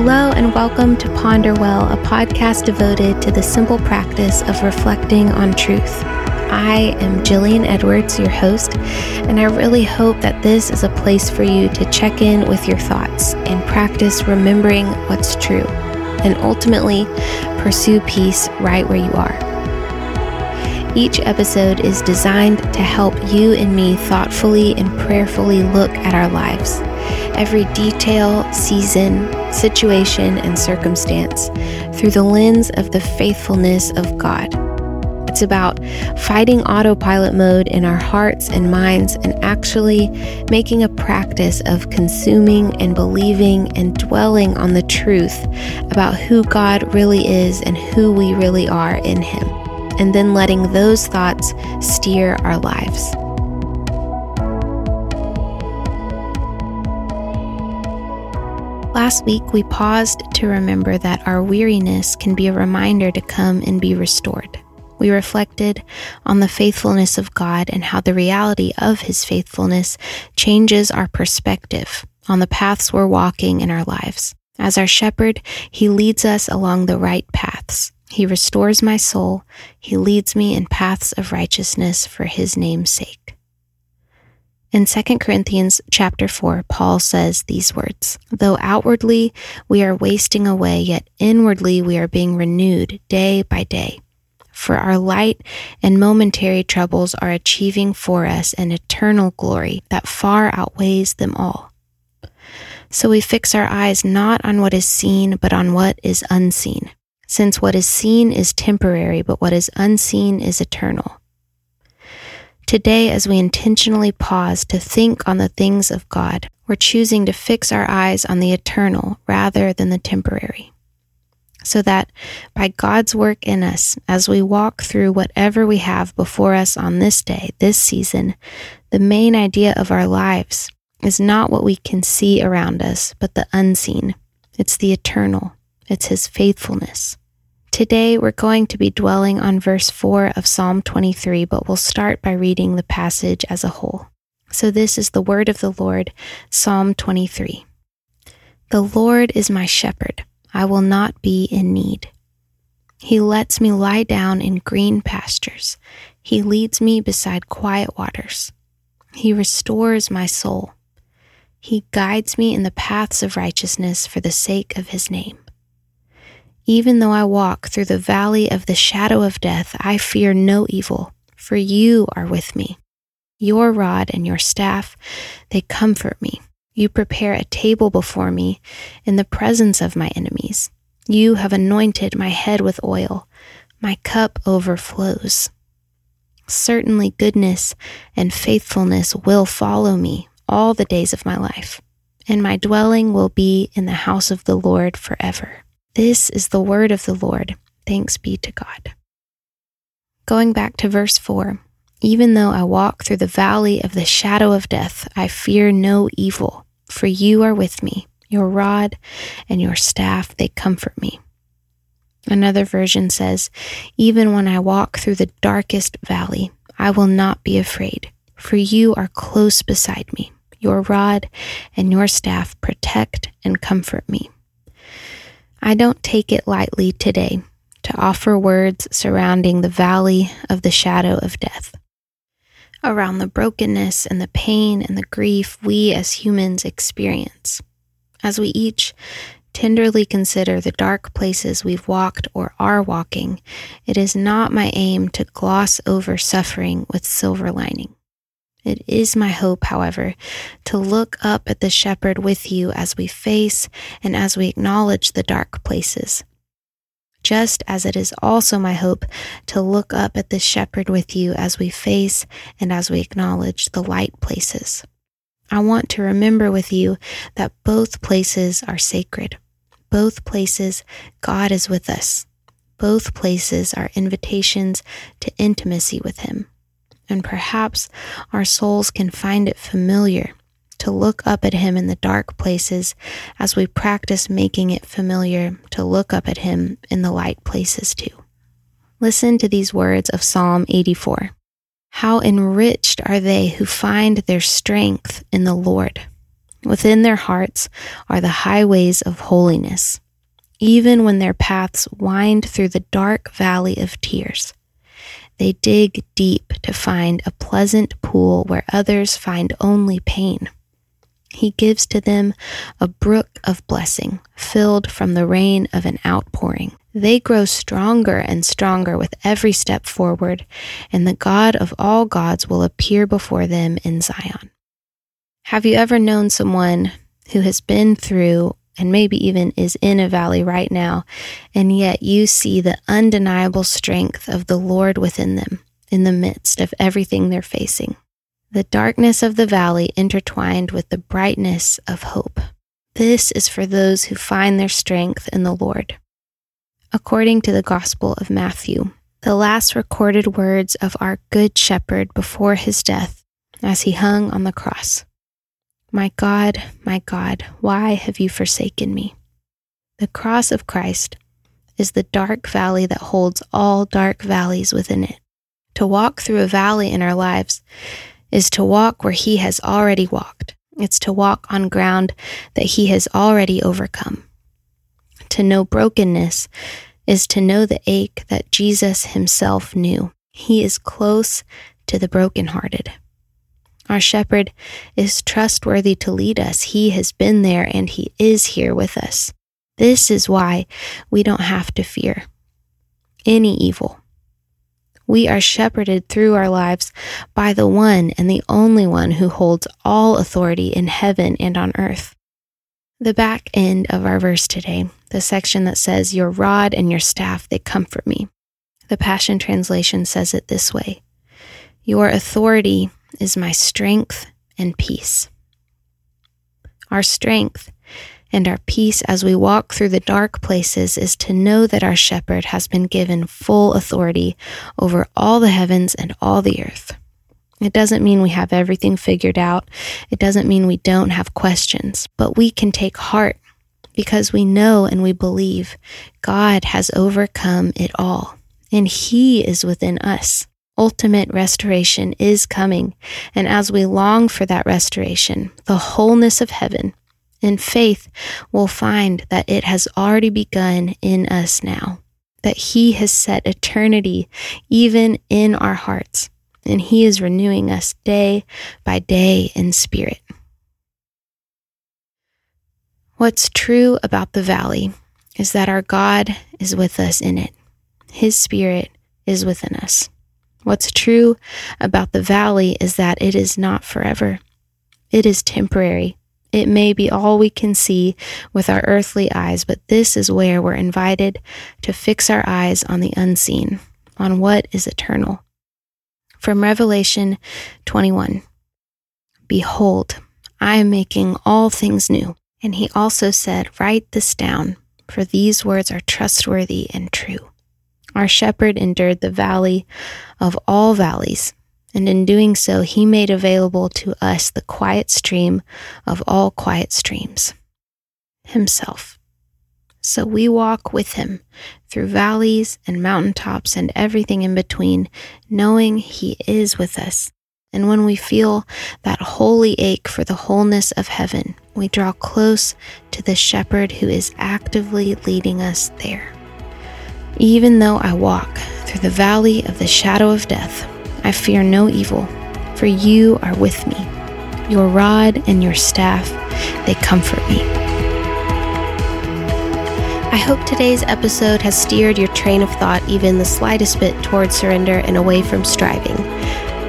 Hello, and welcome to Ponderwell, a podcast devoted to the simple practice of reflecting on truth. I am Jillian Edwards, your host, and I really hope that this is a place for you to check in with your thoughts and practice remembering what's true, and ultimately pursue peace right where you are. Each episode is designed to help you and me thoughtfully and prayerfully look at our lives, every detail, season, situation, and circumstance through the lens of the faithfulness of God. It's about fighting autopilot mode in our hearts and minds and actually making a practice of consuming and believing and dwelling on the truth about who God really is and who we really are in Him, and then letting those thoughts steer our lives. Last week, we paused to remember that our weariness can be a reminder to come and be restored. We reflected on the faithfulness of God and how the reality of His faithfulness changes our perspective on the paths we're walking in our lives. As our shepherd, He leads us along the right paths. He restores my soul. He leads me in paths of righteousness for His name's sake. In 2 Corinthians chapter 4, Paul says these words, Though outwardly we are wasting away, yet inwardly we are being renewed day by day. For our light and momentary troubles are achieving for us an eternal glory that far outweighs them all. So we fix our eyes not on what is seen, but on what is unseen, since what is seen is temporary, but what is unseen is eternal. Today, as we intentionally pause to think on the things of God, we're choosing to fix our eyes on the eternal rather than the temporary. So that by God's work in us, as we walk through whatever we have before us on this day, this season, the main idea of our lives is not what we can see around us, but the unseen. It's the eternal, it's His faithfulness. Today, we're going to be dwelling on verse 4 of Psalm 23, but we'll start by reading the passage as a whole. So, this is the word of the Lord, Psalm 23. The Lord is my shepherd, I will not be in need. He lets me lie down in green pastures, He leads me beside quiet waters. He restores my soul. He guides me in the paths of righteousness for the sake of His name. Even though I walk through the valley of the shadow of death, I fear no evil, for you are with me. Your rod and your staff, they comfort me. You prepare a table before me in the presence of my enemies. You have anointed my head with oil. My cup overflows. Certainly, goodness and faithfulness will follow me all the days of my life, and my dwelling will be in the house of the Lord forever. This is the word of the Lord. Thanks be to God. Going back to verse 4 Even though I walk through the valley of the shadow of death, I fear no evil, for you are with me. Your rod and your staff, they comfort me. Another version says, Even when I walk through the darkest valley, I will not be afraid, for you are close beside me. Your rod and your staff protect and comfort me. I don't take it lightly today to offer words surrounding the valley of the shadow of death, around the brokenness and the pain and the grief we as humans experience, as we each tenderly consider the dark places we've walked or are walking, it is not my aim to gloss over suffering with silver lining. It is my hope, however, to look up at the shepherd with you as we face and as we acknowledge the dark places. Just as it is also my hope to look up at the shepherd with you as we face and as we acknowledge the light places. I want to remember with you that both places are sacred. Both places, God is with us. Both places are invitations to intimacy with Him and perhaps our souls can find it familiar to look up at Him in the dark places as we practice making it familiar to look up at Him in the light places too. Listen to these words of Psalm 84. How enriched are they who find their strength in the Lord. Within their hearts are the highways of holiness, even when their paths wind through the dark valley of tears. They dig deep to find a pleasant pool where others find only pain. He gives to them a brook of blessing, filled from the rain of an outpouring. They grow stronger and stronger with every step forward, and the God of all gods will appear before them in Zion. Have you ever known someone who has been through and maybe even is in a valley right now, and yet you see the undeniable strength of the Lord within them in the midst of everything they're facing? The darkness of the valley intertwined with the brightness of hope. This is for those who find their strength in the Lord. According to the Gospel of Matthew, the last recorded words of our Good Shepherd before his death as he hung on the cross. My God, my God, why have you forsaken me? The cross of Christ is the dark valley that holds all dark valleys within it. To walk through a valley in our lives is to walk where He has already walked. It's to walk on ground that He has already overcome. To know brokenness is to know the ache that Jesus Himself knew. He is close to the brokenhearted. Our shepherd is trustworthy to lead us. He has been there and he is here with us. This is why we don't have to fear any evil. We are shepherded through our lives by the one and the only one who holds all authority in heaven and on earth. The back end of our verse today, the section that says, Your rod and your staff, they comfort me. The Passion Translation says it this way Your authority is my strength and peace. Our strength and our peace as we walk through the dark places is to know that our shepherd has been given full authority over all the heavens and all the earth. It doesn't mean we have everything figured out. It doesn't mean we don't have questions, but we can take heart because we know and we believe God has overcome it all and He is within us ultimate restoration is coming. And as we long for that restoration, the wholeness of heaven, in faith, we'll find that it has already begun in us now, that He has set eternity even in our hearts, and He is renewing us day by day in spirit. What's true about the valley is that our God is with us in it. His Spirit is within us. What's true about the valley is that it is not forever. It is temporary. It may be all we can see with our earthly eyes, but this is where we're invited to fix our eyes on the unseen, on what is eternal. From Revelation 21 Behold, I am making all things new. And he also said, Write this down, for these words are trustworthy and true. Our shepherd endured the valley of all valleys, and in doing so, he made available to us the quiet stream of all quiet streams himself. So we walk with him through valleys and mountaintops and everything in between, knowing he is with us. And when we feel that holy ache for the wholeness of heaven, we draw close to the shepherd who is actively leading us there. Even though I walk through the valley of the shadow of death, I fear no evil, for you are with me. Your rod and your staff, they comfort me. I hope today's episode has steered your train of thought even the slightest bit towards surrender and away from striving.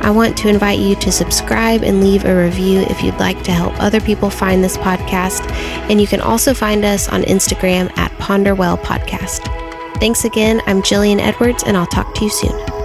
I want to invite you to subscribe and leave a review if you'd like to help other people find this podcast. And you can also find us on Instagram at Ponderwell Podcast. Thanks again. I'm Jillian Edwards, and I'll talk to you soon.